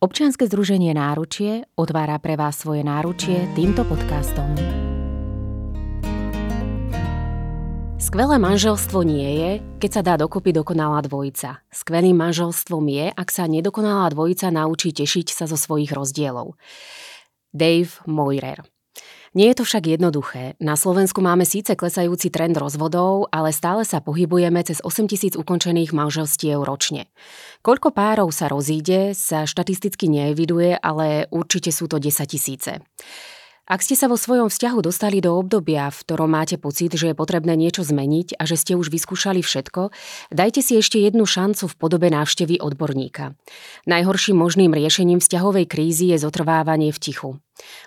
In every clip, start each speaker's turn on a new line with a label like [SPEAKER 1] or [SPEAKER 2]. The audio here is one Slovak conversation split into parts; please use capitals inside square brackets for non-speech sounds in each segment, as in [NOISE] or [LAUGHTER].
[SPEAKER 1] Občianske združenie Náručie otvára pre vás svoje náručie týmto podcastom. Skvelé manželstvo nie je, keď sa dá dokopy dokonalá dvojica. Skvelým manželstvom je, ak sa nedokonalá dvojica naučí tešiť sa zo svojich rozdielov. Dave Moirer nie je to však jednoduché. Na Slovensku máme síce klesajúci trend rozvodov, ale stále sa pohybujeme cez 8 tisíc ukončených manželstiev ročne. Koľko párov sa rozíde, sa štatisticky neeviduje, ale určite sú to 10 tisíce. Ak ste sa vo svojom vzťahu dostali do obdobia, v ktorom máte pocit, že je potrebné niečo zmeniť a že ste už vyskúšali všetko, dajte si ešte jednu šancu v podobe návštevy odborníka. Najhorším možným riešením vzťahovej krízy je zotrvávanie v tichu.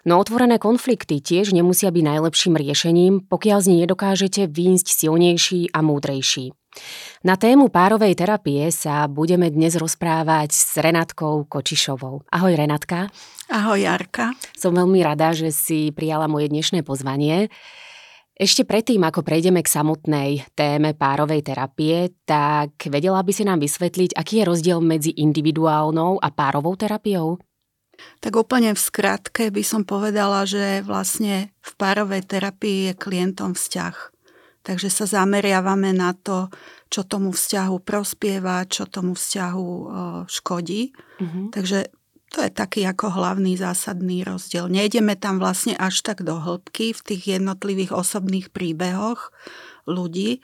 [SPEAKER 1] No otvorené konflikty tiež nemusia byť najlepším riešením, pokiaľ z nich nedokážete výjsť silnejší a múdrejší. Na tému párovej terapie sa budeme dnes rozprávať s Renatkou Kočišovou. Ahoj Renatka.
[SPEAKER 2] Ahoj Jarka.
[SPEAKER 1] Som veľmi rada, že si prijala moje dnešné pozvanie. Ešte predtým, ako prejdeme k samotnej téme párovej terapie, tak vedela by si nám vysvetliť, aký je rozdiel medzi individuálnou a párovou terapiou?
[SPEAKER 2] Tak úplne v skratke by som povedala, že vlastne v párovej terapii je klientom vzťah. Takže sa zameriavame na to, čo tomu vzťahu prospieva, čo tomu vzťahu škodí. Mm-hmm. Takže to je taký ako hlavný zásadný rozdiel. Nejdeme tam vlastne až tak do hĺbky v tých jednotlivých osobných príbehoch ľudí,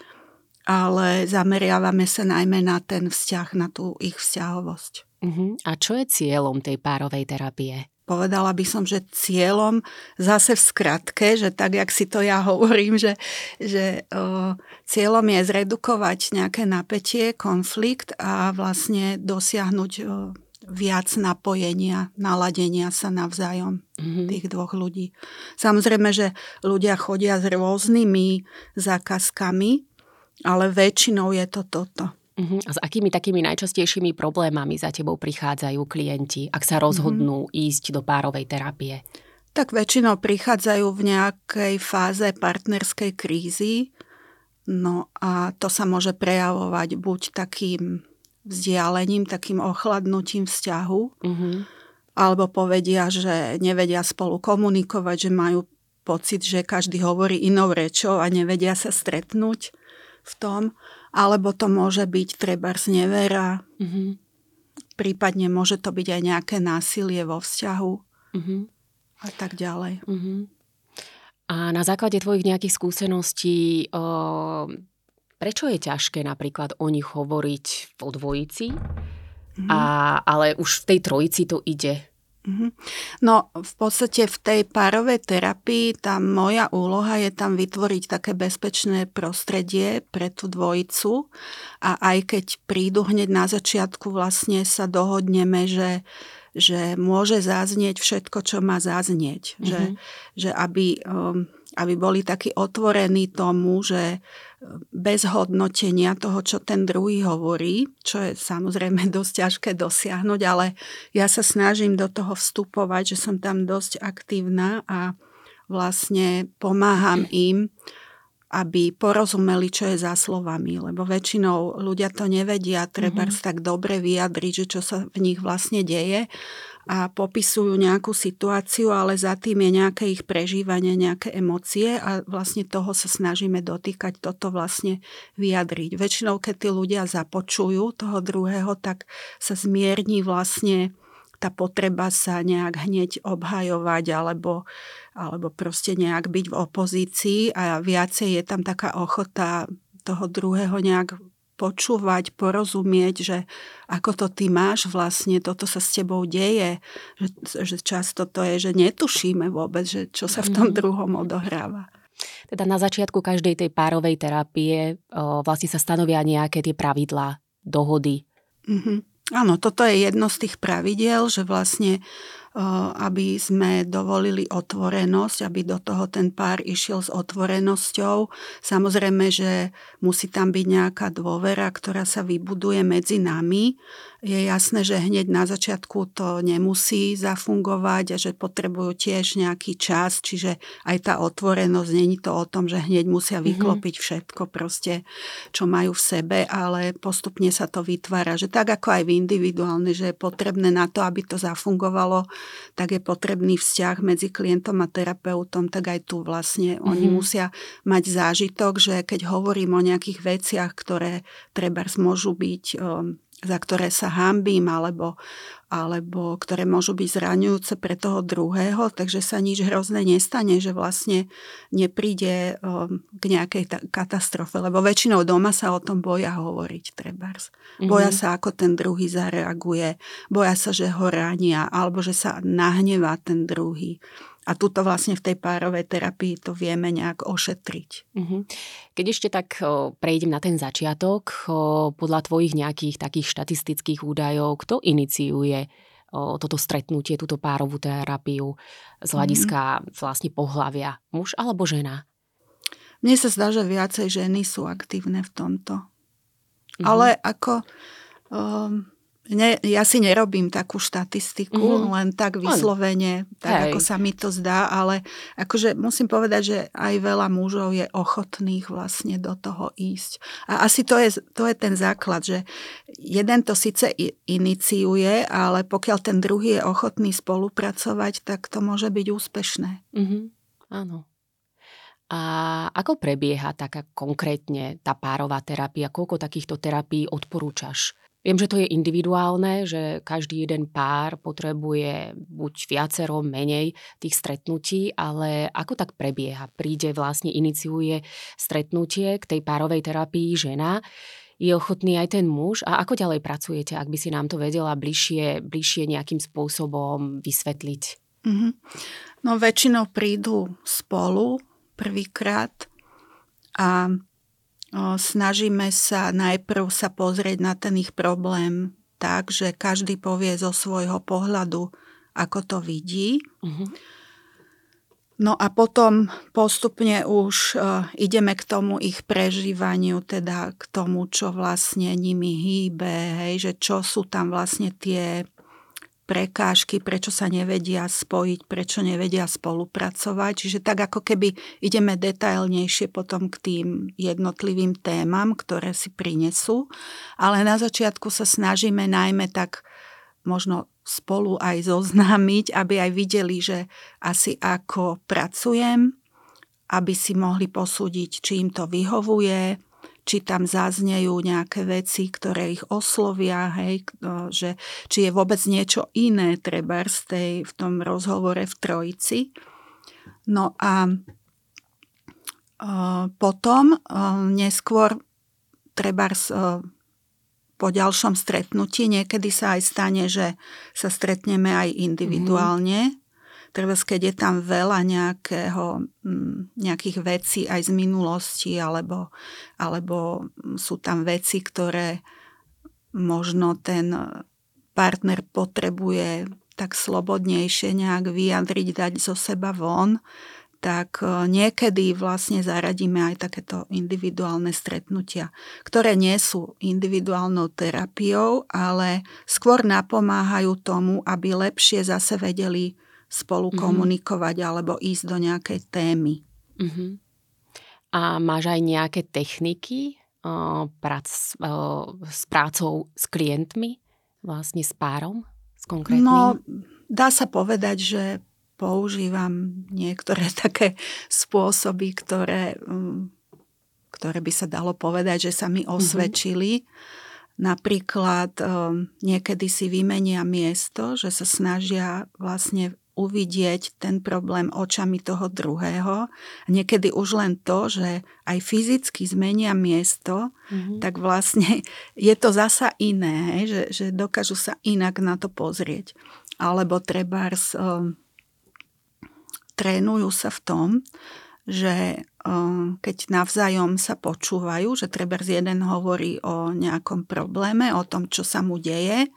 [SPEAKER 2] ale zameriavame sa najmä na ten vzťah, na tú ich vzťahovosť.
[SPEAKER 1] Uh-huh. A čo je cieľom tej párovej terapie?
[SPEAKER 2] Povedala by som, že cieľom zase v skratke, že tak, jak si to ja [LAUGHS] hovorím, že, že o, cieľom je zredukovať nejaké napätie, konflikt a vlastne dosiahnuť o, viac napojenia, naladenia sa navzájom mm-hmm. tých dvoch ľudí. Samozrejme, že ľudia chodia s rôznymi zákazkami, ale väčšinou je to toto.
[SPEAKER 1] Uh-huh. A s akými takými najčastejšími problémami za tebou prichádzajú klienti, ak sa rozhodnú uh-huh. ísť do párovej terapie?
[SPEAKER 2] Tak väčšinou prichádzajú v nejakej fáze partnerskej krízy, no a to sa môže prejavovať buď takým vzdialením, takým ochladnutím vzťahu, uh-huh. alebo povedia, že nevedia spolu komunikovať, že majú pocit, že každý hovorí inou rečou a nevedia sa stretnúť v tom alebo to môže byť treba z nevera, mm-hmm. prípadne môže to byť aj nejaké násilie vo vzťahu mm-hmm. a tak ďalej. Mm-hmm.
[SPEAKER 1] A na základe tvojich nejakých skúseností, o, prečo je ťažké napríklad o nich hovoriť o dvojici, mm-hmm. a, ale už v tej trojici to ide?
[SPEAKER 2] Mhm. No v podstate v tej párovej terapii tá moja úloha je tam vytvoriť také bezpečné prostredie pre tú dvojicu a aj keď prídu hneď na začiatku vlastne sa dohodneme, že že môže zaznieť všetko, čo má zaznieť. Mm-hmm. Že, že aby, um, aby boli takí otvorení tomu, že bez hodnotenia toho, čo ten druhý hovorí, čo je samozrejme [LAUGHS] dosť ťažké dosiahnuť, ale ja sa snažím do toho vstupovať, že som tam dosť aktívna a vlastne pomáham im, aby porozumeli, čo je za slovami, lebo väčšinou ľudia to nevedia, treba mm-hmm. tak dobre vyjadriť, že čo sa v nich vlastne deje a popisujú nejakú situáciu, ale za tým je nejaké ich prežívanie, nejaké emócie a vlastne toho sa snažíme dotýkať, toto vlastne vyjadriť. Väčšinou, keď tí ľudia započujú toho druhého, tak sa zmierni vlastne tá potreba sa nejak hneď obhajovať alebo, alebo proste nejak byť v opozícii a viacej je tam taká ochota toho druhého nejak počúvať, porozumieť, že ako to ty máš vlastne, toto sa s tebou deje, že, že často to je, že netušíme vôbec, že čo sa v tom mhm. druhom odohráva.
[SPEAKER 1] Teda na začiatku každej tej párovej terapie o, vlastne sa stanovia nejaké tie pravidlá, dohody.
[SPEAKER 2] Mm-hmm. Áno, toto je jedno z tých pravidiel, že vlastne aby sme dovolili otvorenosť, aby do toho ten pár išiel s otvorenosťou. Samozrejme, že musí tam byť nejaká dôvera, ktorá sa vybuduje medzi nami, je jasné, že hneď na začiatku to nemusí zafungovať a že potrebujú tiež nejaký čas, čiže aj tá otvorenosť, není to o tom, že hneď musia mhm. vyklopiť mm-hmm. všetko proste, čo majú v sebe, ale postupne sa to vytvára, že tak ako aj v individuálne, že je potrebné na to, aby to zafungovalo, tak je potrebný vzťah medzi klientom a terapeutom, tak aj tu vlastne mm-hmm. oni mhm. musia mať zážitok, že keď hovorím o nejakých veciach, ktoré treba môžu byť um, za ktoré sa hambím, alebo, alebo ktoré môžu byť zraňujúce pre toho druhého, takže sa nič hrozné nestane, že vlastne nepríde um, k nejakej ta- katastrofe, lebo väčšinou doma sa o tom boja hovoriť, trebárs. Mm-hmm. Boja sa, ako ten druhý zareaguje, boja sa, že ho rania, alebo že sa nahnevá ten druhý. A tuto vlastne v tej párovej terapii to vieme nejak ošetriť.
[SPEAKER 1] Mm-hmm. Keď ešte tak prejdem na ten začiatok, podľa tvojich nejakých takých štatistických údajov, kto iniciuje toto stretnutie, túto párovú terapiu z hľadiska mm-hmm. vlastne pohlavia? Muž alebo žena?
[SPEAKER 2] Mne sa zdá, že viacej ženy sú aktívne v tomto. Mm-hmm. Ale ako... Um, Ne, ja si nerobím takú štatistiku, mm-hmm. len tak vyslovene, tak Hej. ako sa mi to zdá, ale akože musím povedať, že aj veľa mužov je ochotných vlastne do toho ísť. A asi to je, to je ten základ, že jeden to síce iniciuje, ale pokiaľ ten druhý je ochotný spolupracovať, tak to môže byť úspešné.
[SPEAKER 1] Mm-hmm. Áno. A ako prebieha taká konkrétne tá párová terapia? Koľko takýchto terapií odporúčaš Viem, že to je individuálne, že každý jeden pár potrebuje buď viacero, menej tých stretnutí, ale ako tak prebieha? Príde vlastne, iniciuje stretnutie k tej párovej terapii žena, je ochotný aj ten muž a ako ďalej pracujete, ak by si nám to vedela bližšie, bližšie nejakým spôsobom vysvetliť? Mm-hmm.
[SPEAKER 2] No väčšinou prídu spolu prvýkrát a snažíme sa najprv sa pozrieť na ten ich problém tak, že každý povie zo svojho pohľadu, ako to vidí. Uh-huh. No a potom postupne už uh, ideme k tomu ich prežívaniu, teda k tomu, čo vlastne nimi hýbe, hej, že čo sú tam vlastne tie prekážky, prečo sa nevedia spojiť, prečo nevedia spolupracovať. Čiže tak ako keby ideme detailnejšie potom k tým jednotlivým témam, ktoré si prinesú. Ale na začiatku sa snažíme najmä tak možno spolu aj [LAUGHS] zoznámiť, aby aj videli, že asi ako pracujem, aby si mohli posúdiť, či im to vyhovuje, či tam zaznejú nejaké veci, ktoré ich oslovia, hej, že či je vôbec niečo iné treba z tej, v tom rozhovore v trojici. No a potom neskôr treba po ďalšom stretnutí, niekedy sa aj stane, že sa stretneme aj individuálne, Treba, keď je tam veľa nejakého, mm, nejakých vecí aj z minulosti, alebo, alebo sú tam veci, ktoré možno ten partner potrebuje tak slobodnejšie nejak vyjadriť, dať zo seba von, tak e, niekedy vlastne zaradíme aj takéto individuálne stretnutia, ktoré nie sú individuálnou terapiou, ale skôr napomáhajú tomu, aby lepšie zase vedeli spolu mm-hmm. komunikovať alebo ísť do nejakej témy. Mm-hmm.
[SPEAKER 1] A máš aj nejaké techniky uh, prac, uh, s prácou s klientmi, vlastne s párom, s konkrétnym?
[SPEAKER 2] No, dá sa povedať, že používam niektoré [LAUGHS] také spôsoby, ktoré, um, ktoré by sa dalo povedať, že sa mi mhm. osvedčili. Mm-hmm. Napríklad um, niekedy si vymenia miesto, že sa snažia vlastne uvidieť ten problém očami toho druhého. Niekedy už len to, že aj fyzicky zmenia miesto, mm-hmm. tak vlastne [LAUGHS] je to zasa iné, že, že dokážu sa inak na to pozrieť. Alebo treba um, trénujú sa v tom, že um, keď navzájom sa počúvajú, že treba jeden hovorí o nejakom probléme, o tom, čo sa mu deje,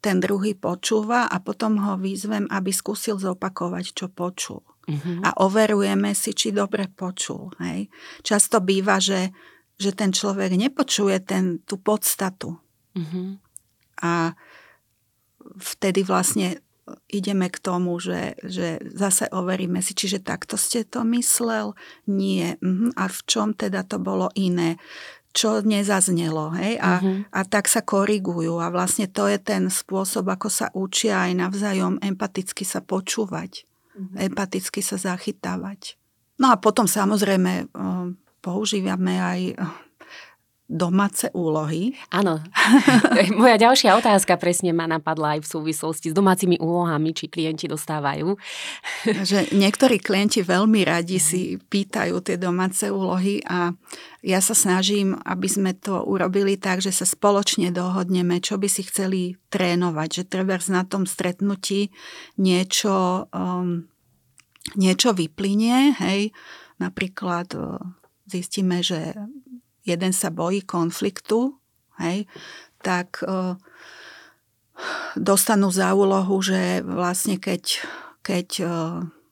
[SPEAKER 2] ten druhý počúva a potom ho výzvem, aby skúsil zopakovať, čo počul. Uh-huh. A overujeme si, či dobre počul. Hej. Často býva, že, že ten človek nepočuje ten, tú podstatu. Uh-huh. A vtedy vlastne ideme k tomu, že, že zase overíme si, čiže takto ste to myslel? Nie. Uh-huh. A v čom teda to bolo iné? Čo nezaznelo? Hej? A, uh-huh. a tak sa korigujú. A vlastne to je ten spôsob, ako sa učia aj navzájom empaticky sa počúvať. Uh-huh. Empaticky sa zachytávať. No a potom samozrejme používame aj domáce úlohy.
[SPEAKER 1] Áno. [LAUGHS] Moja ďalšia otázka presne ma napadla aj v súvislosti s domácimi úlohami, či klienti dostávajú. [LAUGHS]
[SPEAKER 2] Že niektorí klienti veľmi radi si pýtajú tie domáce úlohy a ja sa snažím, aby sme to urobili tak, že sa spoločne dohodneme, čo by si chceli trénovať, že treba na tom stretnutí niečo, um, niečo vyplynie, hej, napríklad uh, zistíme, že jeden sa bojí konfliktu, hej, tak e, dostanú za úlohu, že vlastne keď, keď e,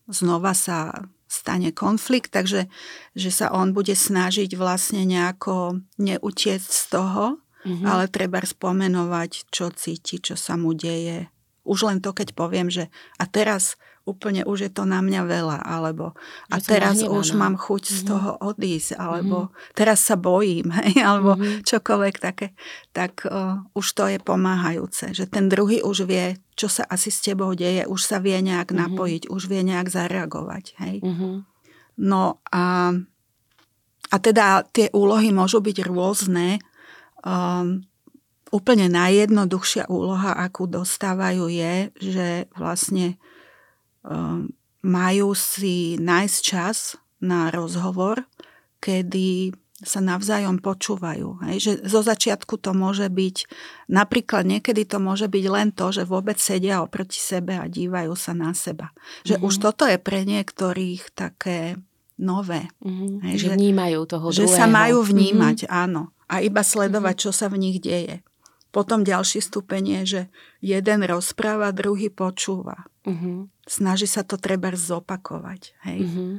[SPEAKER 2] znova sa stane konflikt, takže že sa on bude snažiť vlastne nejako neutiecť z toho, mm-hmm. ale treba spomenovať, čo cíti, čo sa mu deje. Už len to, keď poviem, že a teraz úplne už je to na mňa veľa, alebo a teraz už mám chuť mm-hmm. z mhm. toho odísť, alebo mm-hmm. teraz sa bojím, [LAUGHS] hej, alebo mm-hmm. čokoľvek také, tak uh, už to je pomáhajúce, že ten druhý už vie, čo sa asi s tebou deje, už sa vie nejak mm-hmm. napojiť, už vie nejak zareagovať, hej. Mm-hmm. No a, a teda tie úlohy môžu byť rôzne, um, úplne najjednoduchšia úloha, akú dostávajú je, že vlastne majú si nájsť čas na rozhovor, kedy sa navzájom počúvajú. Hej? Že zo začiatku to môže byť, napríklad niekedy to môže byť len to, že vôbec sedia oproti sebe a dívajú sa na seba. Že mm-hmm. už toto je pre niektorých také nové.
[SPEAKER 1] Mm-hmm. Hej? Že, že vnímajú toho
[SPEAKER 2] Že druhého. sa majú vnímať, mm-hmm. áno. A iba sledovať, mm-hmm. čo sa v nich deje. Potom ďalší stupeň je, že jeden rozpráva, druhý počúva. Uh-huh. Snaží sa to treba zopakovať. Hej? Uh-huh.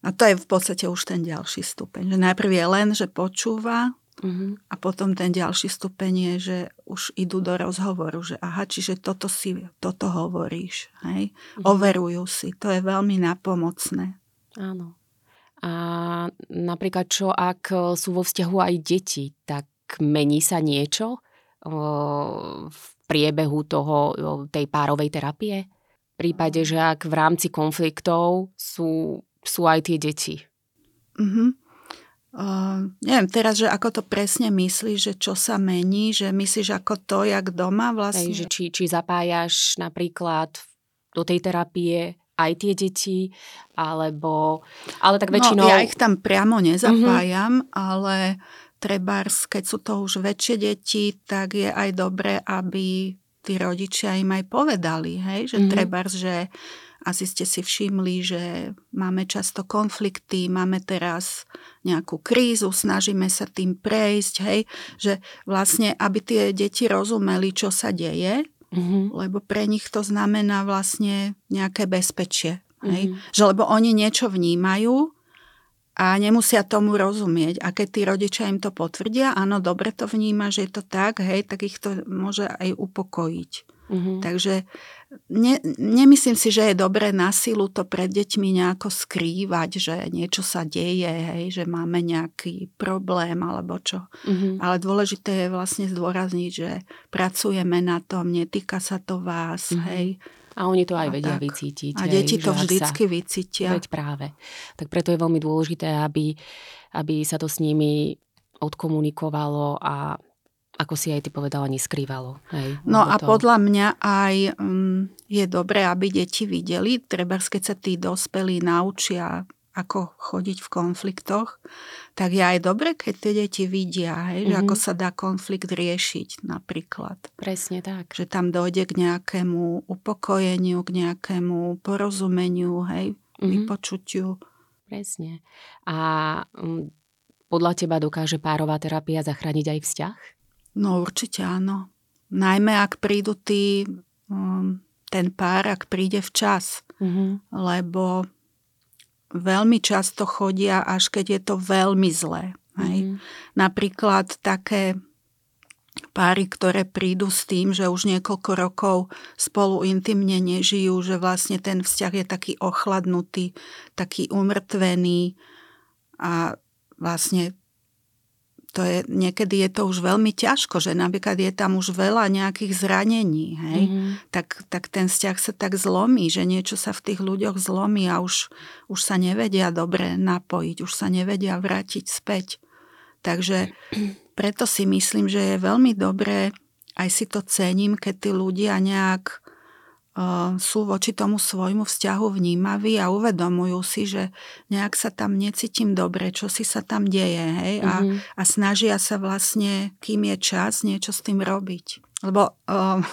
[SPEAKER 2] A to je v podstate už ten ďalší stupeň. Že najprv je len, že počúva uh-huh. a potom ten ďalší stupeň je, že už idú do rozhovoru, že aha, čiže toto si, toto hovoríš. Hej? Uh-huh. Overujú si. To je veľmi napomocné.
[SPEAKER 1] Áno. A napríklad čo, ak sú vo vzťahu aj deti, tak mení sa niečo v priebehu toho, tej párovej terapie? Prípade, že ak v rámci konfliktov sú, sú aj tie deti.
[SPEAKER 2] Mm-hmm. Uh, neviem teraz, že ako to presne myslíš, že čo sa mení, že myslíš ako to, jak doma vlastne?
[SPEAKER 1] Hej, že či, či zapájaš napríklad do tej terapie aj tie deti, alebo... Ale tak no, väčšinou... No,
[SPEAKER 2] ja ich tam priamo nezapájam, mm-hmm. ale trebárs, keď sú to už väčšie deti, tak je aj dobré, aby tí rodičia im aj povedali, hej, že mm-hmm. trebárs, že asi ste si všimli, že máme často konflikty, máme teraz nejakú krízu, snažíme sa tým prejsť, hej, že vlastne, aby tie deti rozumeli, čo sa deje, mm-hmm. lebo pre nich to znamená vlastne nejaké bezpečie. Hej? Mm-hmm. Že lebo oni niečo vnímajú a nemusia tomu rozumieť. A keď tí rodičia im to potvrdia, áno, dobre to vníma, že je to tak, hej, tak ich to môže aj upokojiť. Mm-hmm. Takže ne, nemyslím si, že je dobré na silu to pred deťmi nejako skrývať, že niečo sa deje, hej, že máme nejaký problém alebo čo. Mm-hmm. Ale dôležité je vlastne zdôrazniť, že pracujeme na tom, netýka sa to vás, mm-hmm. hej
[SPEAKER 1] a oni to aj a vedia tak. vycítiť.
[SPEAKER 2] A deti to vždycky sa, vycítia.
[SPEAKER 1] Veď práve. Tak preto je veľmi dôležité, aby, aby sa to s nimi odkomunikovalo a ako si aj ty povedala, neskrývalo. Hej,
[SPEAKER 2] no a to... podľa mňa aj um, je dobré, aby deti videli, treba keď sa tí dospelí naučia ako chodiť v konfliktoch, tak je aj dobre, keď tie deti vidia, hej, mm-hmm. že ako mhm. sa dá konflikt riešiť napríklad.
[SPEAKER 1] Presne tak.
[SPEAKER 2] Že tam dojde k nejakému upokojeniu, k nejakému porozumeniu, hej, mm-hmm. vypočutiu.
[SPEAKER 1] Presne. A um, podľa teba dokáže párová terapia zachrániť aj vzťah?
[SPEAKER 2] No určite áno. Najmä ak prídu tí, um, ten pár, ak príde včas. Mm-hmm. Lebo veľmi často chodia, až keď je to veľmi zlé. Hej. Mm-hmm. Napríklad také páry, ktoré prídu s tým, že už niekoľko rokov spolu intimne nežijú, že vlastne ten vzťah je taký ochladnutý, taký umrtvený a vlastne to je, niekedy je to už veľmi ťažko, že napríklad je tam už veľa nejakých zranení, hej? Mm-hmm. Tak, tak ten vzťah sa tak zlomí, že niečo sa v tých ľuďoch zlomí a už, už sa nevedia dobre napojiť, už sa nevedia vrátiť späť. Takže preto si myslím, že je veľmi dobré, aj si to cením, keď tí ľudia nejak sú voči tomu svojmu vzťahu vnímaví a uvedomujú si, že nejak sa tam necítim dobre, čo si sa tam deje, hej, a, mm-hmm. a snažia sa vlastne, kým je čas, niečo s tým robiť. Lebo um,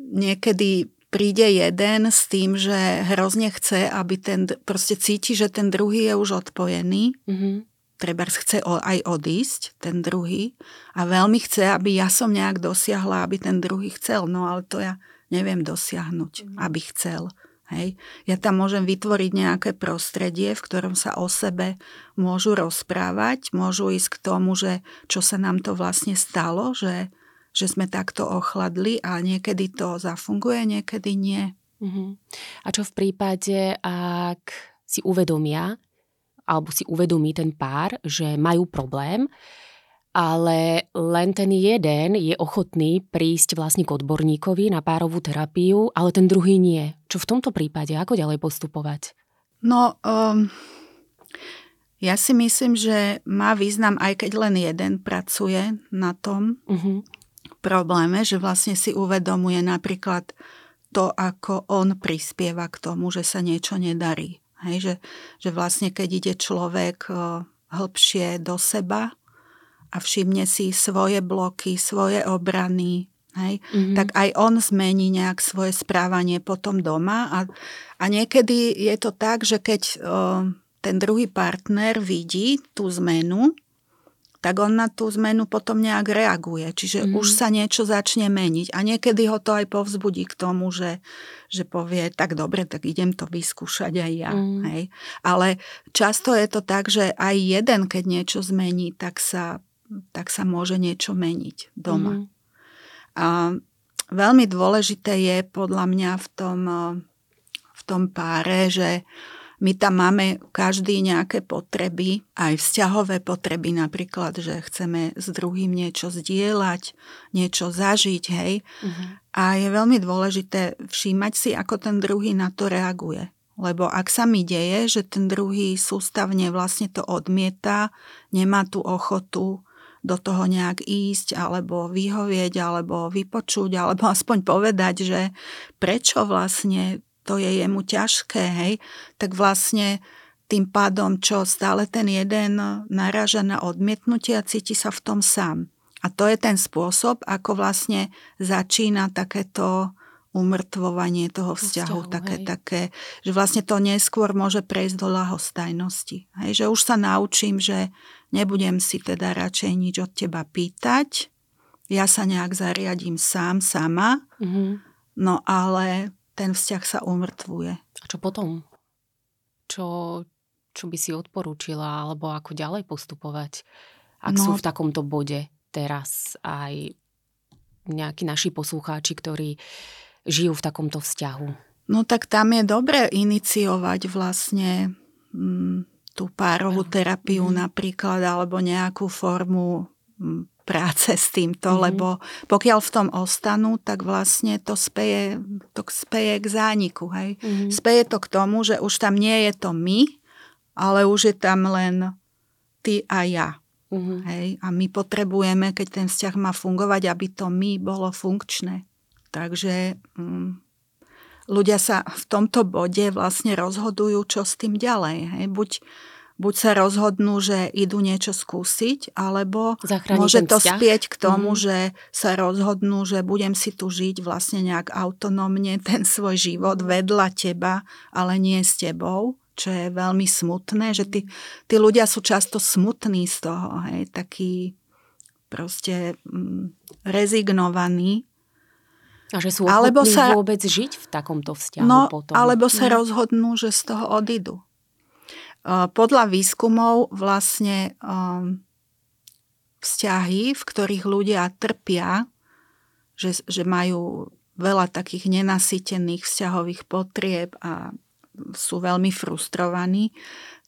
[SPEAKER 2] niekedy príde jeden s tým, že hrozne chce, aby ten, proste cíti, že ten druhý je už odpojený, mm-hmm. treba chce aj odísť, ten druhý, a veľmi chce, aby ja som nejak dosiahla, aby ten druhý chcel, no ale to ja neviem dosiahnuť, mm. aby chcel. Hej. Ja tam môžem vytvoriť nejaké prostredie, v ktorom sa o sebe môžu rozprávať, môžu ísť k tomu, že čo sa nám to vlastne stalo, že, že sme takto ochladli a niekedy to zafunguje, niekedy nie.
[SPEAKER 1] Uh-huh. A čo v prípade, ak si uvedomia, alebo si uvedomí ten pár, že majú problém, ale len ten jeden je ochotný prísť vlastne k odborníkovi na párovú terapiu, ale ten druhý nie. Čo v tomto prípade? Ako ďalej postupovať?
[SPEAKER 2] No, um, ja si myslím, že má význam, aj keď len jeden pracuje na tom uh-huh. probléme, že vlastne si uvedomuje napríklad to, ako on prispieva k tomu, že sa niečo nedarí. Hej, že, že vlastne keď ide človek uh, hĺbšie do seba, a všimne si svoje bloky, svoje obrany, hej, mm-hmm. tak aj on zmení nejak svoje správanie potom doma a, a niekedy je to tak, že keď o, ten druhý partner vidí tú zmenu, tak on na tú zmenu potom nejak reaguje. Čiže mm. už sa niečo začne meniť. A niekedy ho to aj povzbudí k tomu, že, že povie, tak dobre, tak idem to vyskúšať aj ja. Mm. Hej. Ale často je to tak, že aj jeden, keď niečo zmení, tak sa tak sa môže niečo meniť doma. Mm. A veľmi dôležité je podľa mňa v tom, v tom páre, že my tam máme každý nejaké potreby, aj vzťahové potreby napríklad, že chceme s druhým niečo zdieľať, niečo zažiť, hej. Mm-hmm. A je veľmi dôležité všímať si, ako ten druhý na to reaguje. Lebo ak sa mi deje, že ten druhý sústavne vlastne to odmieta, nemá tú ochotu do toho nejak ísť, alebo vyhovieť, alebo vypočuť, alebo aspoň povedať, že prečo vlastne to je jemu ťažké, hej, tak vlastne tým pádom, čo stále ten jeden naráža na odmietnutie a cíti sa v tom sám. A to je ten spôsob, ako vlastne začína takéto umrtvovanie toho vzťahu, vzťahu také, také, že vlastne to neskôr môže prejsť do lahostajnosti. Hej, že už sa naučím, že nebudem si teda radšej nič od teba pýtať, ja sa nejak zariadím sám, sama, mm-hmm. no ale ten vzťah sa umrtvuje.
[SPEAKER 1] A čo potom? Čo, čo by si odporúčila, alebo ako ďalej postupovať, ak no, sú v takomto bode teraz aj nejakí naši poslucháči, ktorí žijú v takomto vzťahu?
[SPEAKER 2] No tak tam je dobre iniciovať vlastne mm, tú párovú terapiu mm. napríklad alebo nejakú formu mm, práce s týmto, mm. lebo pokiaľ v tom ostanú, tak vlastne to speje, to speje k zániku. Hej? Mm. Speje to k tomu, že už tam nie je to my, ale už je tam len ty a ja. Mm. Hej? A my potrebujeme, keď ten vzťah má fungovať, aby to my bolo funkčné. Takže mm, ľudia sa v tomto bode vlastne rozhodujú, čo s tým ďalej. Hej. Buď, buď sa rozhodnú, že idú niečo skúsiť, alebo Zachrániť môže to vzťah. spieť k tomu, mm. že sa rozhodnú, že budem si tu žiť vlastne nejak autonómne [LAUGHS] ten svoj život vedľa teba, ale nie s tebou čo je veľmi smutné, že tí, tí ľudia sú často smutní z toho, hej, takí proste mm, rezignovaní
[SPEAKER 1] a že sú alebo sa, vôbec žiť v takomto vzťahu
[SPEAKER 2] no,
[SPEAKER 1] potom.
[SPEAKER 2] Alebo sa no. rozhodnú, že z toho odídu. Podľa výskumov vlastne um, vzťahy, v ktorých ľudia trpia, že, že majú veľa takých nenasytených vzťahových potrieb a sú veľmi frustrovaní,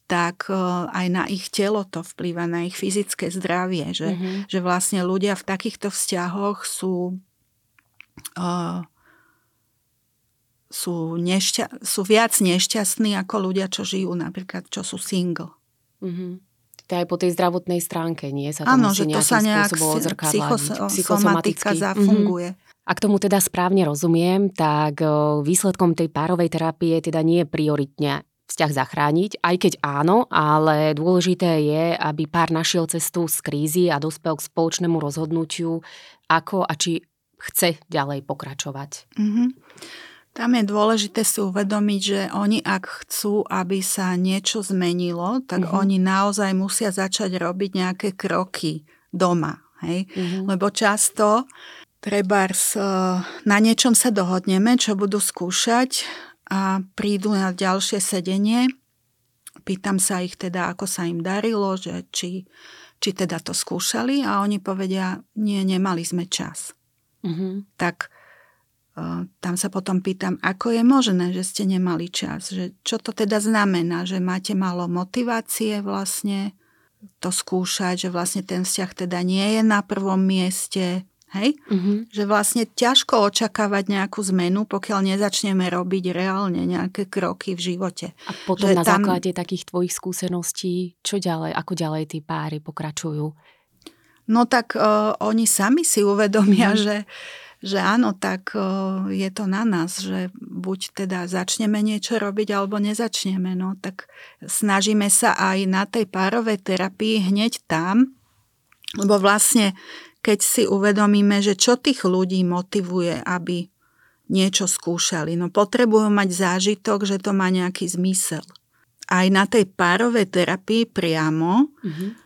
[SPEAKER 2] tak e, aj na ich telo to vplýva, na ich fyzické zdravie. Že, mm-hmm. že vlastne ľudia v takýchto vzťahoch sú, uh, sú, nešťa- sú viac nešťastní ako ľudia, čo žijú napríklad, čo sú single.
[SPEAKER 1] Mm-hmm. To aj po tej zdravotnej stránke, nie? Sa
[SPEAKER 2] Áno, že to sa nejak psychosomatika zafunguje. Mm-hmm.
[SPEAKER 1] Ak tomu teda správne rozumiem, tak výsledkom tej párovej terapie teda nie je prioritne vzťah zachrániť, aj keď áno, ale dôležité je, aby pár našiel cestu z krízy a dospel k spoločnému rozhodnutiu, ako a či chce ďalej pokračovať.
[SPEAKER 2] Mm-hmm. Tam je dôležité si uvedomiť, že oni ak chcú, aby sa niečo zmenilo, tak mm-hmm. oni naozaj musia začať robiť nejaké kroky doma. Hej? Mm-hmm. Lebo často treba na niečom sa dohodneme, čo budú skúšať a prídu na ďalšie sedenie. Pýtam sa ich teda, ako sa im darilo, že či, či teda to skúšali a oni povedia, nie, nemali sme čas. Mm-hmm. Tak uh, tam sa potom pýtam, ako je možné, že ste nemali čas, že čo to teda znamená, že máte málo motivácie vlastne to skúšať, že vlastne ten vzťah teda nie je na prvom mieste, Hej? Mm-hmm. Že vlastne ťažko očakávať nejakú zmenu, pokiaľ nezačneme robiť reálne nejaké kroky v živote.
[SPEAKER 1] A potom že na tam... základe takých tvojich skúseností, čo ďalej, ako ďalej tí páry pokračujú?
[SPEAKER 2] No tak uh, oni sami si uvedomia, mm-hmm. že, že áno, tak uh, je to na nás, že buď teda začneme niečo robiť, alebo nezačneme. No tak snažíme sa aj na tej párovej terapii hneď tam, lebo vlastne keď si uvedomíme, že čo tých ľudí motivuje, aby niečo skúšali. No potrebujú mať zážitok, že to má nejaký zmysel. Aj na tej párovej terapii priamo mm-hmm.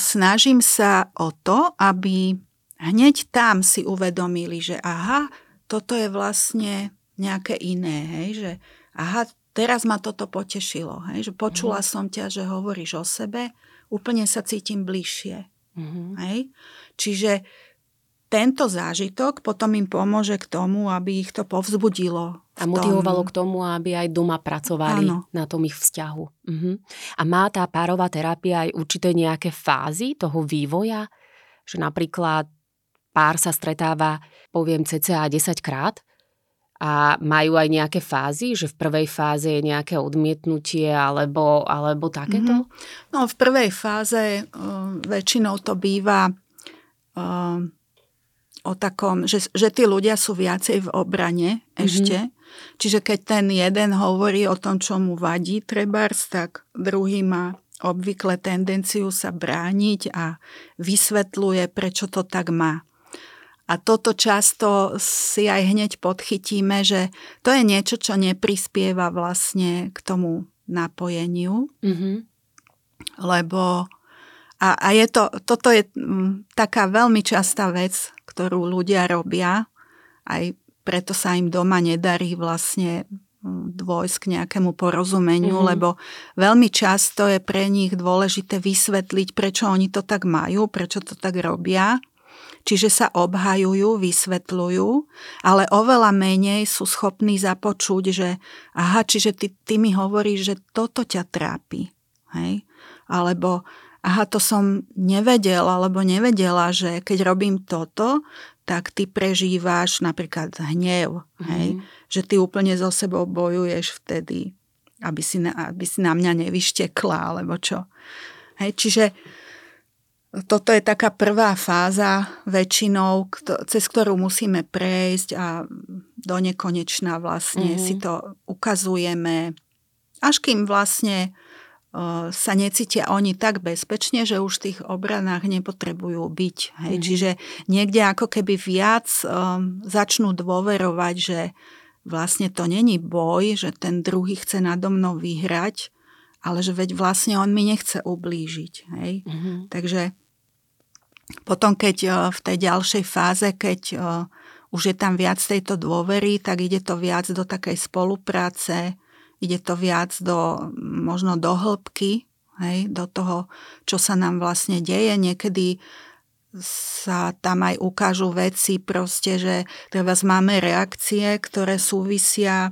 [SPEAKER 2] Snažím sa o to, aby hneď tam si uvedomili, že aha, toto je vlastne nejaké iné, hej, že aha, teraz ma toto potešilo, hej, že počula mm-hmm. som ťa, že hovoríš o sebe, úplne sa cítim bližšie. Mm-hmm. Hej? Čiže tento zážitok potom im pomôže k tomu, aby ich to povzbudilo.
[SPEAKER 1] A motivovalo k tomu, aby aj doma pracovali Áno. na tom ich vzťahu. Uh-huh. A má tá párová terapia aj určité nejaké fázy toho vývoja? Že napríklad pár sa stretáva, poviem, cca 10 krát a majú aj nejaké fázy, že v prvej fáze je nejaké odmietnutie alebo, alebo takéto?
[SPEAKER 2] Mm-hmm. No v prvej fáze uh, väčšinou to býva Ehm, o takom, že, že tí ľudia sú viacej v obrane mm-hmm. ešte. Čiže keď ten jeden hovorí o tom, čo mu vadí trebárs, tak druhý má obvykle tendenciu sa brániť a vysvetľuje, prečo to tak má. A toto často si aj hneď podchytíme, že to je niečo, čo neprispieva vlastne k tomu napojeniu, mm-hmm. lebo a, a je to, toto je m, taká veľmi častá vec, ktorú ľudia robia, aj preto sa im doma nedarí vlastne dôjsť k nejakému porozumeniu, mm-hmm. lebo veľmi často je pre nich dôležité vysvetliť, prečo oni to tak majú, prečo to tak robia. Čiže sa obhajujú, vysvetľujú, ale oveľa menej sú schopní započuť, že aha, čiže ty, ty mi hovoríš, že toto ťa trápi. Hej? Alebo aha, to som nevedel alebo nevedela, že keď robím toto, tak ty prežíváš napríklad hnev, mm-hmm. hej? že ty úplne so sebou bojuješ vtedy, aby si na, aby si na mňa nevyštekla, alebo čo. Hej? Čiže toto je taká prvá fáza väčšinou, cez ktorú musíme prejsť a do nekonečna vlastne mm-hmm. si to ukazujeme, až kým vlastne sa necítia oni tak bezpečne, že už v tých obranách nepotrebujú byť. Hej. Mm. Čiže niekde ako keby viac um, začnú dôverovať, že vlastne to není boj, že ten druhý chce nado mnou vyhrať, ale že veď vlastne on mi nechce ublížiť. Hej. Mm-hmm. Takže potom, keď uh, v tej ďalšej fáze, keď uh, už je tam viac tejto dôvery, tak ide to viac do takej spolupráce, ide to viac do, možno do hĺbky, hej, do toho, čo sa nám vlastne deje. Niekedy sa tam aj ukážu veci proste, že treba máme reakcie, ktoré súvisia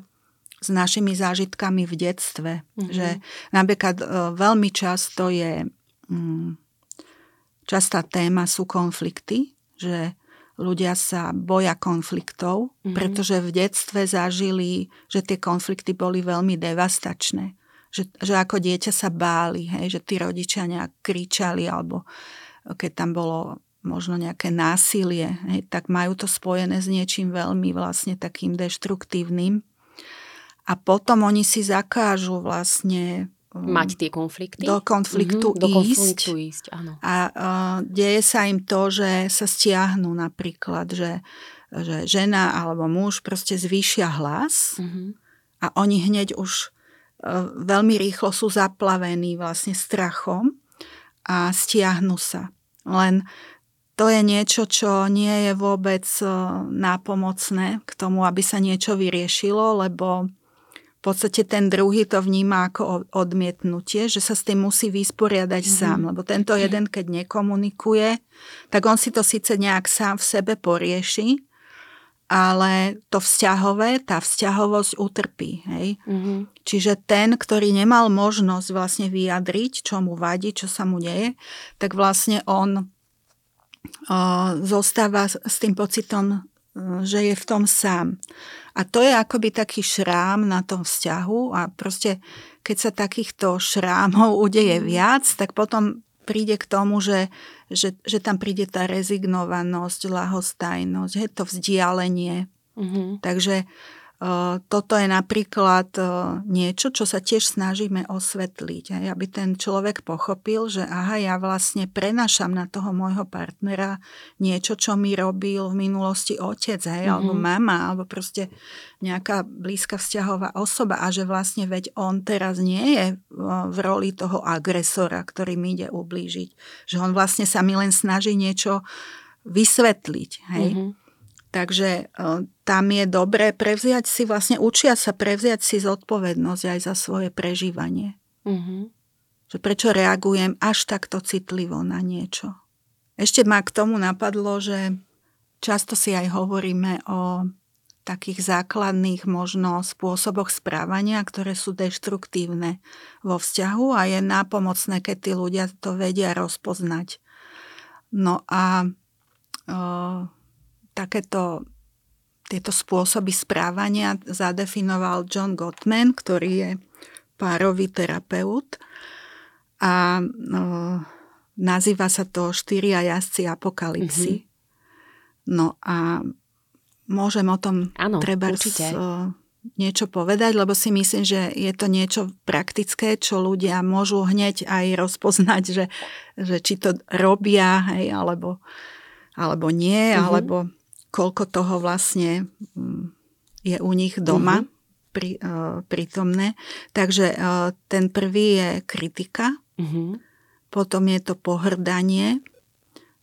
[SPEAKER 2] s našimi zážitkami v detstve. Mm-hmm. Že napríklad e, veľmi často je, mm, častá téma sú konflikty, že ľudia sa boja konfliktov, mm-hmm. pretože v detstve zažili, že tie konflikty boli veľmi devastačné. Že, že ako dieťa sa báli, hej, že tí rodičia nejak kričali, alebo keď tam bolo možno nejaké násilie, hej, tak majú to spojené s niečím veľmi vlastne takým deštruktívnym. A potom oni si zakážu vlastne
[SPEAKER 1] mať tie konflikty.
[SPEAKER 2] Do konfliktu mm-hmm, ísť. Do
[SPEAKER 1] konfliktu ísť, áno.
[SPEAKER 2] A uh, deje sa im to, že sa stiahnu napríklad, že, že žena alebo muž proste zvýšia hlas mm-hmm. a oni hneď už uh, veľmi rýchlo sú zaplavení vlastne strachom a stiahnu sa. Len to je niečo, čo nie je vôbec uh, nápomocné k tomu, aby sa niečo vyriešilo, lebo v podstate ten druhý to vníma ako odmietnutie, že sa s tým musí vysporiadať mm-hmm. sám, lebo tento jeden, keď nekomunikuje, tak on si to síce nejak sám v sebe porieši, ale to vzťahové, tá vzťahovosť utrpí. Hej? Mm-hmm. Čiže ten, ktorý nemal možnosť vlastne vyjadriť, čo mu vadí, čo sa mu deje, tak vlastne on o, zostáva s tým pocitom že je v tom sám. A to je akoby taký šrám na tom vzťahu a proste keď sa takýchto šrámov [LAUGHS] udeje mm. viac, tak potom príde k tomu, že, že, že tam príde tá rezignovanosť, lahostajnosť, je to vzdialenie. Mm-hmm. Takže toto je napríklad niečo, čo sa tiež snažíme osvetliť, aby ten človek pochopil, že aha, ja vlastne prenašam na toho môjho partnera niečo, čo mi robil v minulosti otec, hej, mm-hmm. alebo mama, alebo proste nejaká blízka vzťahová osoba a že vlastne veď on teraz nie je v roli toho agresora, ktorý mi ide ublížiť. Že on vlastne sa mi len snaží niečo vysvetliť. Hej? Mm-hmm. Takže e, tam je dobré prevziať si, vlastne učia sa prevziať si zodpovednosť aj za svoje prežívanie. Mm-hmm. Že prečo reagujem až takto citlivo na niečo. Ešte ma k tomu napadlo, že často si aj hovoríme o takých základných možno spôsoboch správania, ktoré sú deštruktívne vo vzťahu a je nápomocné, keď tí ľudia to vedia rozpoznať. No a e, takéto tieto spôsoby správania zadefinoval John Gottman, ktorý je párový terapeut a no, nazýva sa to štyria jazdci apokalipsy. Mm-hmm. No a môžem o tom
[SPEAKER 1] ano,
[SPEAKER 2] treba niečo povedať, lebo si myslím, že je to niečo praktické, čo ľudia môžu hneď aj rozpoznať, že, že či to robia, hej, alebo, alebo nie, mm-hmm. alebo koľko toho vlastne mm, je u nich doma uh-huh. pri, uh, prítomné. Takže uh, ten prvý je kritika, uh-huh. potom je to pohrdanie,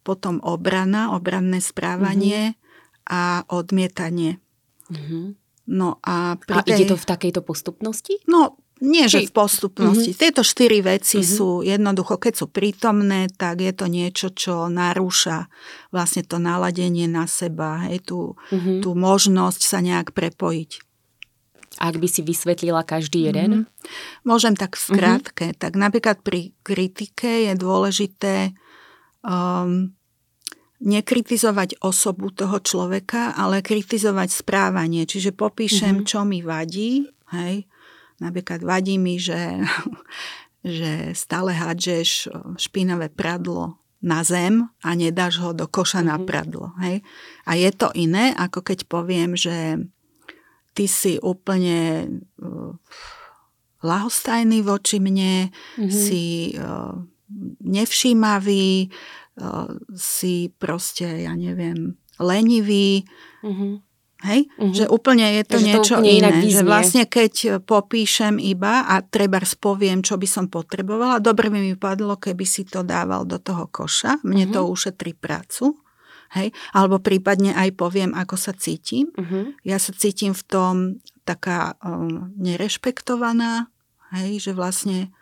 [SPEAKER 2] potom obrana, obranné správanie uh-huh. a odmietanie. Uh-huh. No a,
[SPEAKER 1] pri a tej... ide to v takejto postupnosti?
[SPEAKER 2] No, nie, že v postupnosti. Mm-hmm. Tieto štyri veci mm-hmm. sú jednoducho, keď sú prítomné, tak je to niečo, čo narúša vlastne to naladenie na seba, hej, tú, mm-hmm. tú možnosť sa nejak prepojiť.
[SPEAKER 1] Ak by si vysvetlila každý jeden?
[SPEAKER 2] Mm-hmm. Môžem tak v skratke. Mm-hmm. Tak napríklad pri kritike je dôležité um, nekritizovať osobu toho človeka, ale kritizovať správanie. Čiže popíšem, mm-hmm. čo mi vadí, hej, Napríklad vadí mi, že, [LAUGHS] že stále hádžeš špinavé pradlo na zem a nedáš ho do koša mm-hmm. na mhm. pradlo. Hej? A je to iné, ako keď poviem, že ty si úplne uh, lahostajný voči mne, mm-hmm. si uh, nevšímavý, uh, si proste, ja neviem, lenivý. Mm-hmm. Hej? Uh-huh. Že úplne je to Takže niečo to iné. Že vlastne keď popíšem iba a treba spoviem, čo by som potrebovala, dobre by mi padlo, keby si to dával do toho koša. Mne uh-huh. to ušetrí prácu. Hej? Alebo prípadne aj poviem, ako sa cítim. Uh-huh. Ja sa cítim v tom taká um, nerešpektovaná, hej? že vlastne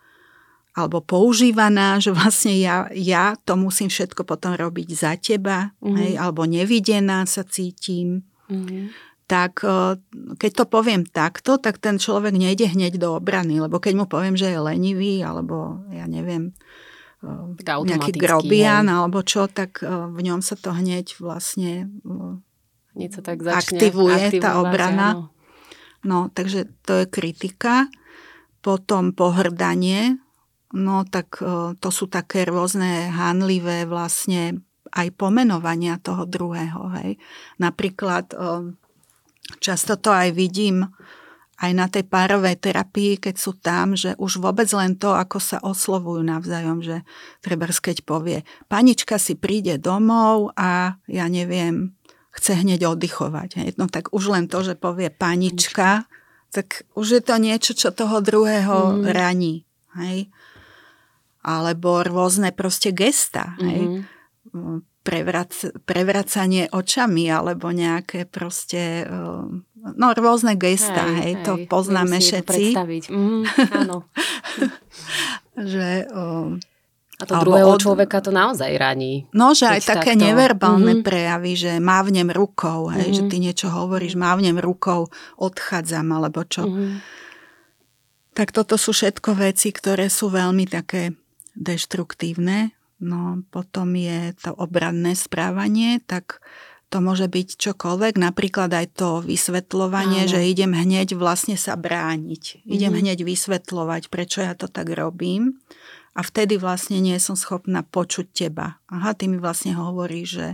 [SPEAKER 2] alebo používaná, [LAUGHS] že vlastne ja, ja to musím všetko potom robiť za teba, mm-hmm. hej, alebo nevidená sa cítim. Mm-hmm. Tak e, keď to poviem takto, tak ten človek nejde hneď do obrany, lebo keď mu poviem, že je lenivý, alebo ja neviem, e, nejaký grobian, alebo čo, tak e, v ňom sa to hneď vlastne
[SPEAKER 1] Niečo tak začne
[SPEAKER 2] aktivuje tá obrana. Áno. No, takže to je kritika. Potom pohrdanie, No tak to sú také rôzne hanlivé vlastne aj pomenovania toho druhého. Hej. Napríklad často to aj vidím aj na tej párovej terapii, keď sú tam, že už vôbec len to, ako sa oslovujú navzájom, že treba keď povie, panička si príde domov a ja neviem, chce hneď oddychovať. Hej. No tak už len to, že povie panička, tak už je to niečo, čo toho druhého mm. raní. Hej alebo rôzne proste gesta. Mm-hmm. Hej? Mhm. Prevrac, prevracanie očami alebo nejaké proste no rôzne gesta, hej, hej, hej to poznáme všetci.
[SPEAKER 1] To mm, áno. [LAUGHS]
[SPEAKER 2] že,
[SPEAKER 1] a to druhého od... človeka to naozaj raní.
[SPEAKER 2] No, že aj také takto... neverbálne mm-hmm. prejavy, že mávnem rukou, hej, mm-hmm. že ty niečo hovoríš, mávnem rukou, odchádzam, alebo čo. Mm-hmm. Tak toto sú všetko veci, ktoré sú veľmi také deštruktívne. No potom je to obranné správanie, tak to môže byť čokoľvek, napríklad aj to vysvetľovanie, Áno. že idem hneď vlastne sa brániť. Mm-hmm. Idem hneď vysvetľovať, prečo ja to tak robím. A vtedy vlastne nie som schopná počuť teba. Aha, ty mi vlastne hovoríš, že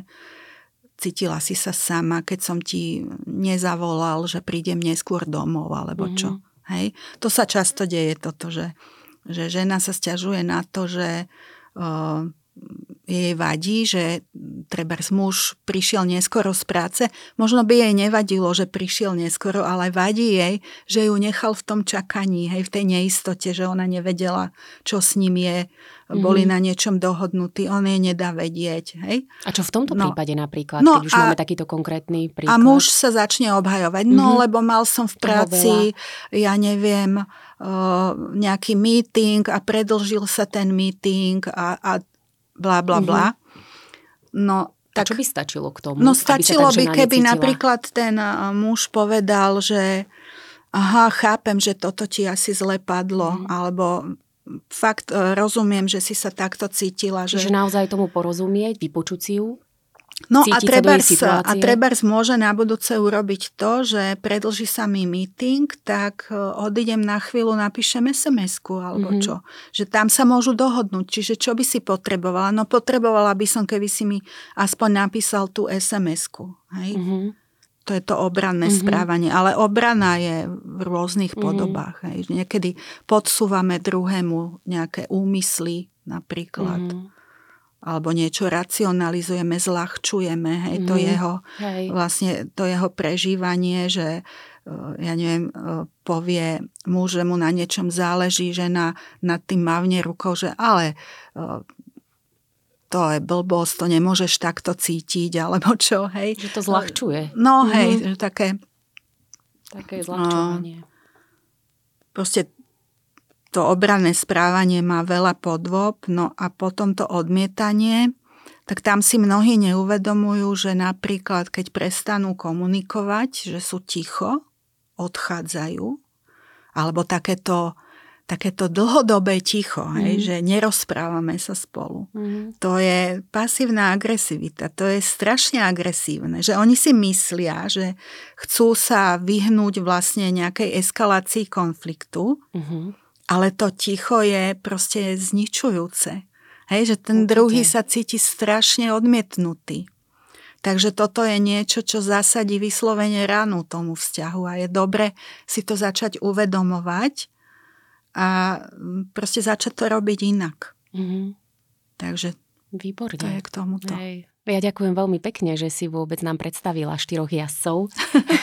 [SPEAKER 2] cítila si sa sama, keď som ti nezavolal, že prídem neskôr domov, alebo čo. Mm-hmm. Hej? To sa často deje toto, že že žena sa stiažuje na to, že jej vadí, že treba muž prišiel neskoro z práce. Možno by jej nevadilo, že prišiel neskoro, ale vadí jej, že ju nechal v tom čakaní, hej, v tej neistote, že ona nevedela, čo s ním je, boli mm-hmm. na niečom dohodnutí, on jej nedá vedieť. Hej.
[SPEAKER 1] A čo v tomto no. prípade napríklad, no keď už a, máme takýto konkrétny príklad?
[SPEAKER 2] A muž sa začne obhajovať, no mm-hmm. lebo mal som v práci, ja neviem, nejaký meeting a predlžil sa ten meeting a, a bla bla bla.
[SPEAKER 1] Mm-hmm. No, tak, a čo by stačilo k tomu?
[SPEAKER 2] No stačilo by, keby necítila? napríklad ten muž povedal, že aha, chápem, že toto ti asi zle padlo, mm. alebo fakt e, rozumiem, že si sa takto cítila. Že...
[SPEAKER 1] Že naozaj tomu porozumieť, vypočuť si ju?
[SPEAKER 2] No a trebárs, a trebárs môže na budúce urobiť to, že predlží sa mi meeting, tak e, odídem na chvíľu, napíšem SMS-ku alebo mm-hmm. čo. Že tam sa môžu dohodnúť. Čiže čo by si potrebovala? No potrebovala by som, keby si mi aspoň napísal tú SMS-ku. Hej? Mm-hmm. To je to obranné mm-hmm. správanie. Ale obrana je v rôznych mm-hmm. podobách. Hej? Niekedy podsúvame druhému nejaké úmysly napríklad. Mm-hmm alebo niečo racionalizujeme, zľahčujeme, hej, to mm, jeho, hej. vlastne to jeho prežívanie, že eh, ja neviem, eh, povie muž, že mu na niečom záleží, že na, nad tým mávne rukou, že ale eh, to je blbosť, to nemôžeš takto cítiť, alebo čo, hej.
[SPEAKER 1] Že to zľahčuje.
[SPEAKER 2] No, hej, mm. že také...
[SPEAKER 1] Také zľahčovanie. No,
[SPEAKER 2] proste to obranné správanie má veľa podôb, no a potom to odmietanie, tak tam si mnohí neuvedomujú, že napríklad keď prestanú komunikovať, že sú ticho, odchádzajú, alebo takéto, takéto dlhodobé ticho, mm. hej, mhm. že nerozprávame sa spolu. Mm. To je pasívna agresivita, to je strašne agresívne, že oni si myslia, že chcú sa vyhnúť vlastne nejakej eskalácii konfliktu, mm ale to ticho je proste zničujúce. Hej, že ten Určite. druhý sa cíti strašne odmietnutý. Takže toto je niečo, čo zasadí vyslovene ránu tomu vzťahu a je dobre si to začať uvedomovať a mm, proste začať to robiť inak. Mm-hmm. Takže
[SPEAKER 1] Výborne.
[SPEAKER 2] to je k tomuto.
[SPEAKER 1] Hej. Ja ďakujem veľmi pekne, že si vôbec nám predstavila štyroch jazdcov.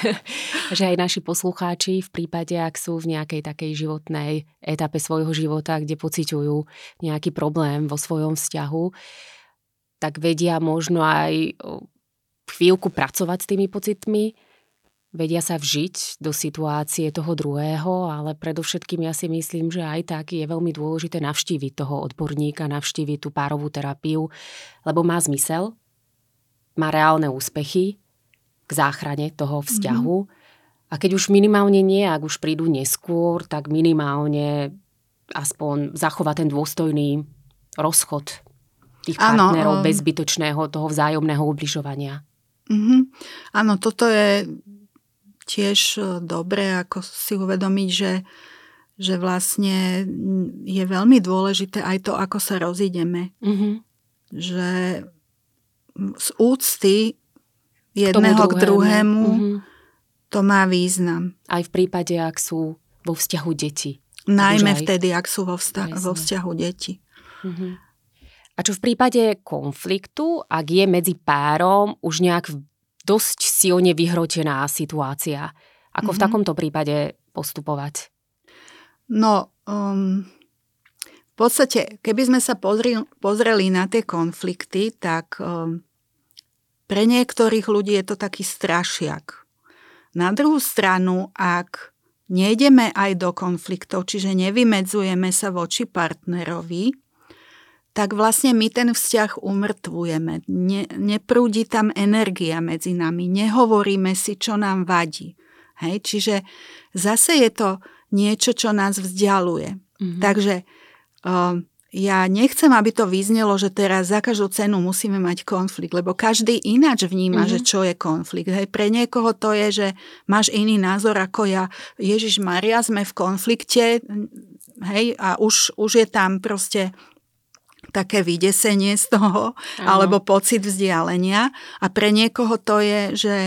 [SPEAKER 1] [LAUGHS] že aj naši poslucháči v prípade, ak sú v nejakej takej životnej etape svojho života, kde pociťujú nejaký problém vo svojom vzťahu, tak vedia možno aj chvíľku pracovať s tými pocitmi, vedia sa vžiť do situácie toho druhého, ale predovšetkým ja si myslím, že aj tak je veľmi dôležité navštíviť toho odborníka, navštíviť tú párovú terapiu, lebo má zmysel, má reálne úspechy k záchrane toho vzťahu. Mm-hmm. A keď už minimálne nie, ak už prídu neskôr, tak minimálne aspoň zachovať ten dôstojný rozchod tých partnerov ano, um... bez zbytočného toho vzájomného ubližovania.
[SPEAKER 2] Mm-hmm. Áno, toto je tiež e, dobré, ako si uvedomiť, že, že vlastne je veľmi dôležité aj to, ako sa rozídeme. Mm-hmm. Že z úcty jedného k druhému, mm-hmm. to má význam.
[SPEAKER 1] Aj v prípade, ak sú vo vzťahu deti.
[SPEAKER 2] Najmä aj... vtedy, ak sú vo, vzta- vo vzťahu deti. Mm-hmm.
[SPEAKER 1] A čo v prípade konfliktu, ak je medzi párom už nejak dosť silne vyhrotená situácia, ako mm-hmm. v mhm. takomto prípade postupovať?
[SPEAKER 2] No, um, podstate, keby sme sa pozri, pozreli na tie konflikty, tak um, pre niektorých ľudí je to taký strašiak. Na druhú stranu, ak nejdeme aj do konfliktov, čiže nevymedzujeme sa voči partnerovi, tak vlastne my ten vzťah umrtvujeme. Ne, neprúdi tam energia medzi nami, nehovoríme si, čo nám vadí. Hej? Čiže zase je to niečo, čo nás vzdialuje. Mm-hmm. Takže ja nechcem, aby to vyznelo, že teraz za každú cenu musíme mať konflikt, lebo každý ináč vníma, mm-hmm. že čo je konflikt. Hej, pre niekoho to je, že máš iný názor ako ja. Ježiš Maria, sme v konflikte, hej, a už, už je tam proste také vydesenie z toho, ano. alebo pocit vzdialenia. A pre niekoho to je, že,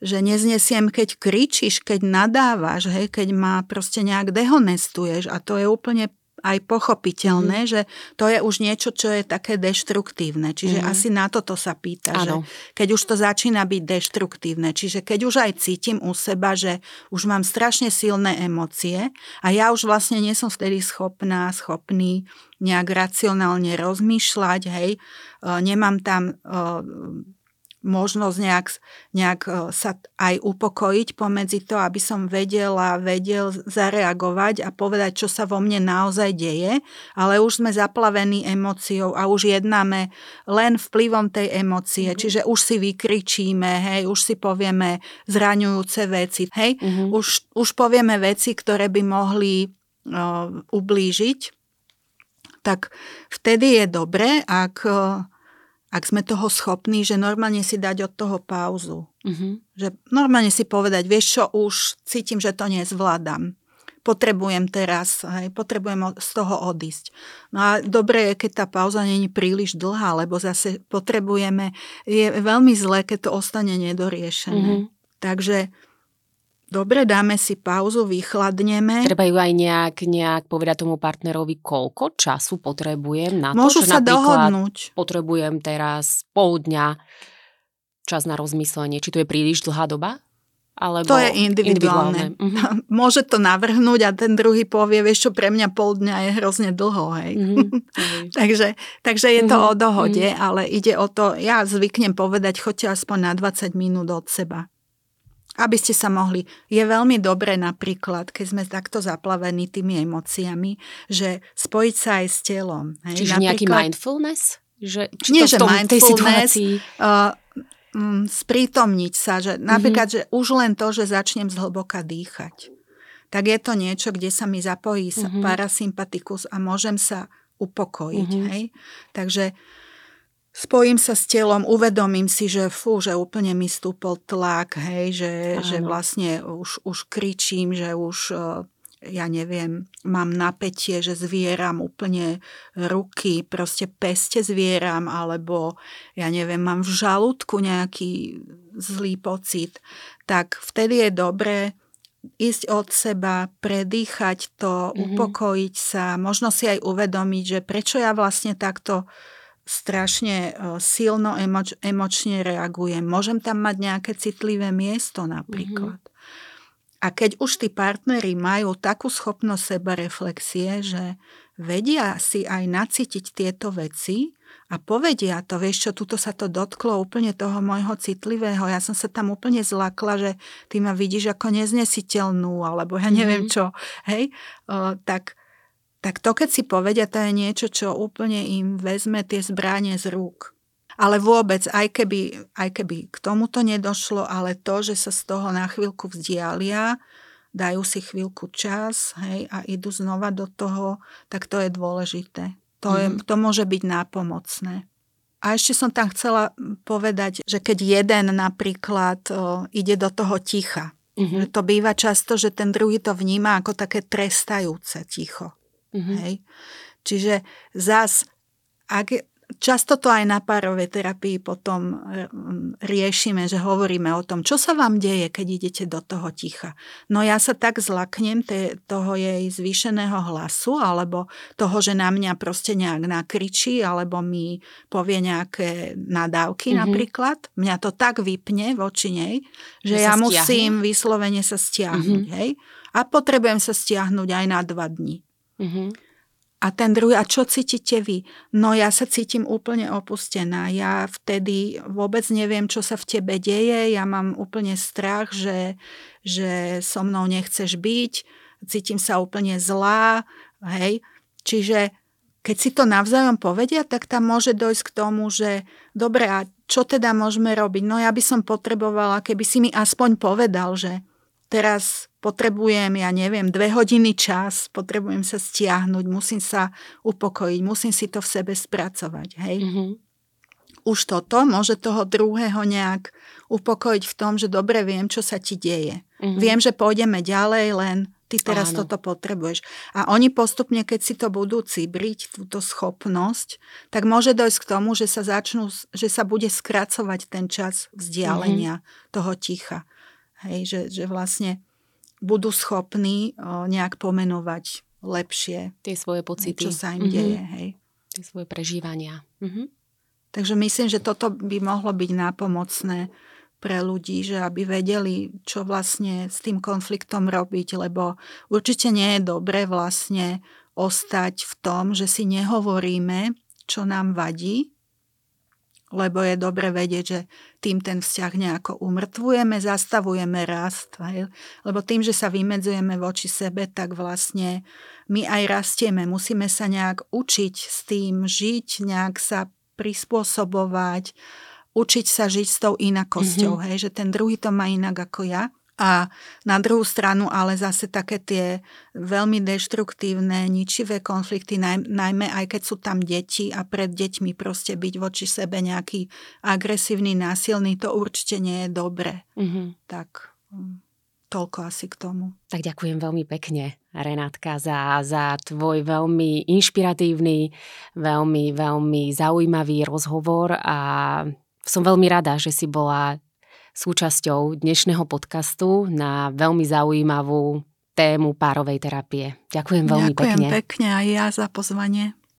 [SPEAKER 2] že neznesiem, keď kričíš, keď nadávaš, hej, keď ma proste nejak dehonestuješ. A to je úplne aj pochopiteľné, mm. že to je už niečo, čo je také deštruktívne. Čiže mm. asi na toto sa pýta, ano. že keď už to začína byť deštruktívne, čiže keď už aj cítim u seba, že už mám strašne silné emócie a ja už vlastne nie som vtedy schopná, schopný nejak racionálne rozmýšľať, hej, nemám tam možnosť nejak, nejak e, sa aj upokojiť pomedzi to, aby som vedela, vedel zareagovať a povedať, čo sa vo mne naozaj deje, ale už sme zaplavení emóciou a už jednáme len vplyvom tej emócie, mm-hmm. čiže už si vykričíme, hej, už si povieme zraňujúce veci, hej, mm-hmm. už, už povieme veci, ktoré by mohli uh, ublížiť, tak vtedy je dobre, ak uh, ak sme toho schopní, že normálne si dať od toho pauzu. Mm-hmm. Že normálne si povedať, vieš čo, už cítim, že to nezvládam. Potrebujem teraz, hej, potrebujem z toho odísť. No a dobre je, keď tá pauza není príliš dlhá, lebo zase potrebujeme, je veľmi zlé, keď to ostane nedoriešené. Mm-hmm. Takže Dobre, dáme si pauzu, vychladneme.
[SPEAKER 1] Treba ju aj nejak, nejak povedať tomu partnerovi, koľko času potrebujem na
[SPEAKER 2] Môžu
[SPEAKER 1] to,
[SPEAKER 2] že sa dohodnúť.
[SPEAKER 1] potrebujem teraz pol dňa čas na rozmyslenie. Či to je príliš dlhá doba? Alebo
[SPEAKER 2] to je individuálne. individuálne. Mhm. [LAUGHS] Môže to navrhnúť a ten druhý povie, vieš čo, pre mňa pol dňa je hrozne dlho, hej. [LAUGHS] Mm-hmm. takže, takže je to mm-hmm. o dohode, mm-hmm. ale ide o to, ja zvyknem povedať, choďte aspoň na 20 minút od seba aby ste sa mohli. Je veľmi dobré napríklad, keď sme takto zaplavení tými emóciami, že spojiť sa aj s telom.
[SPEAKER 1] Hej? Čiže napríklad, nejaký mindfulness? Že,
[SPEAKER 2] či nie, to že tom, mindfulness, uh, um, sprítomniť sa, že napríklad, mm-hmm. že už len to, že začnem zhlboka dýchať, tak je to niečo, kde sa mi zapojí mm-hmm. parasympatikus a môžem sa upokojiť. Mm-hmm. Hej? Takže spojím sa s telom, uvedomím si, že fú, že úplne mi stúpol tlak, hej, že, že vlastne už, už kričím, že už e, ja neviem, mám napätie, že zvieram úplne ruky, proste peste zvieram, alebo ja neviem, mám v žalúdku nejaký zlý pocit, tak vtedy je dobré ísť od seba, predýchať to, mm-hmm. upokojiť sa, možno si aj uvedomiť, že prečo ja vlastne takto strašne e, silno emoč, emočne reagujem. Môžem tam mať nejaké citlivé miesto napríklad. Mm-hmm. A keď už tí partneri majú takú schopnosť seba reflexie, že vedia si aj nacítiť tieto veci a povedia to, vieš čo, tuto sa to dotklo úplne toho môjho citlivého, ja som sa tam úplne zlakla, že ty ma vidíš ako neznesiteľnú, alebo ja neviem mm-hmm. čo, hej, o, tak, tak to, keď si povedia, to je niečo, čo úplne im vezme tie zbranie z rúk. Ale vôbec, aj keby, aj keby k tomuto nedošlo, ale to, že sa z toho na chvíľku vzdialia, dajú si chvíľku čas hej, a idú znova do toho, tak to je dôležité. To, je, mm-hmm. to môže byť nápomocné. A ešte som tam chcela povedať, že keď jeden napríklad o, ide do toho ticha, mm-hmm. že to býva často, že ten druhý to vníma ako také trestajúce ticho. Mm-hmm. Hej? Čiže zas, ak, Často to aj na párovej terapii potom e, riešime, že hovoríme o tom, čo sa vám deje, keď idete do toho ticha. No ja sa tak zlaknem te, toho jej zvýšeného hlasu, alebo toho, že na mňa proste nejak nakričí, alebo mi povie nejaké nadávky mm-hmm. napríklad. Mňa to tak vypne voči nej, že ja stiahne. musím vyslovene sa stiahnuť. Mm-hmm. Hej? A potrebujem sa stiahnuť aj na dva dní. Mm-hmm. A ten druhý, a čo cítite vy? No ja sa cítim úplne opustená. Ja vtedy vôbec neviem, čo sa v tebe deje. Ja mám úplne strach, že, že so mnou nechceš byť. Cítim sa úplne zlá. Hej. Čiže keď si to navzájom povedia, tak tam môže dojsť k tomu, že dobre, a čo teda môžeme robiť? No ja by som potrebovala, keby si mi aspoň povedal, že teraz potrebujem, ja neviem, dve hodiny čas, potrebujem sa stiahnuť, musím sa upokojiť, musím si to v sebe spracovať, hej. Mm-hmm. Už toto môže toho druhého nejak upokojiť v tom, že dobre viem, čo sa ti deje. Mm-hmm. Viem, že pôjdeme ďalej, len ty teraz Áno. toto potrebuješ. A oni postupne, keď si to budú cibriť, túto schopnosť, tak môže dojsť k tomu, že sa začnú, že sa bude skracovať ten čas vzdialenia mm-hmm. toho ticha. Hej, že, že vlastne budú schopní nejak pomenovať lepšie
[SPEAKER 1] tie svoje pocity,
[SPEAKER 2] čo sa im mm-hmm. deje. Hej.
[SPEAKER 1] Tie svoje prežívania. Mm-hmm.
[SPEAKER 2] Takže myslím, že toto by mohlo byť nápomocné pre ľudí, že aby vedeli, čo vlastne s tým konfliktom robiť, lebo určite nie je dobre vlastne ostať v tom, že si nehovoríme, čo nám vadí, lebo je dobre vedieť, že tým ten vzťah nejako umrtvujeme, zastavujeme rast. Hej? Lebo tým, že sa vymedzujeme voči sebe, tak vlastne my aj rastieme. Musíme sa nejak učiť s tým žiť, nejak sa prispôsobovať, učiť sa žiť s tou inakosťou. Mm-hmm. Hej? Že ten druhý to má inak ako ja. A na druhú stranu ale zase také tie veľmi deštruktívne, ničivé konflikty, najmä aj keď sú tam deti a pred deťmi proste byť voči sebe nejaký agresívny, násilný, to určite nie je dobre. Mm-hmm. Tak mm, toľko asi k tomu.
[SPEAKER 1] Tak ďakujem veľmi pekne, Renátka, za, za tvoj veľmi inšpiratívny, veľmi, veľmi zaujímavý rozhovor a som veľmi rada, že si bola súčasťou dnešného podcastu na veľmi zaujímavú tému párovej terapie. Ďakujem veľmi
[SPEAKER 2] Ďakujem
[SPEAKER 1] pekne.
[SPEAKER 2] Ďakujem pekne aj ja za pozvanie.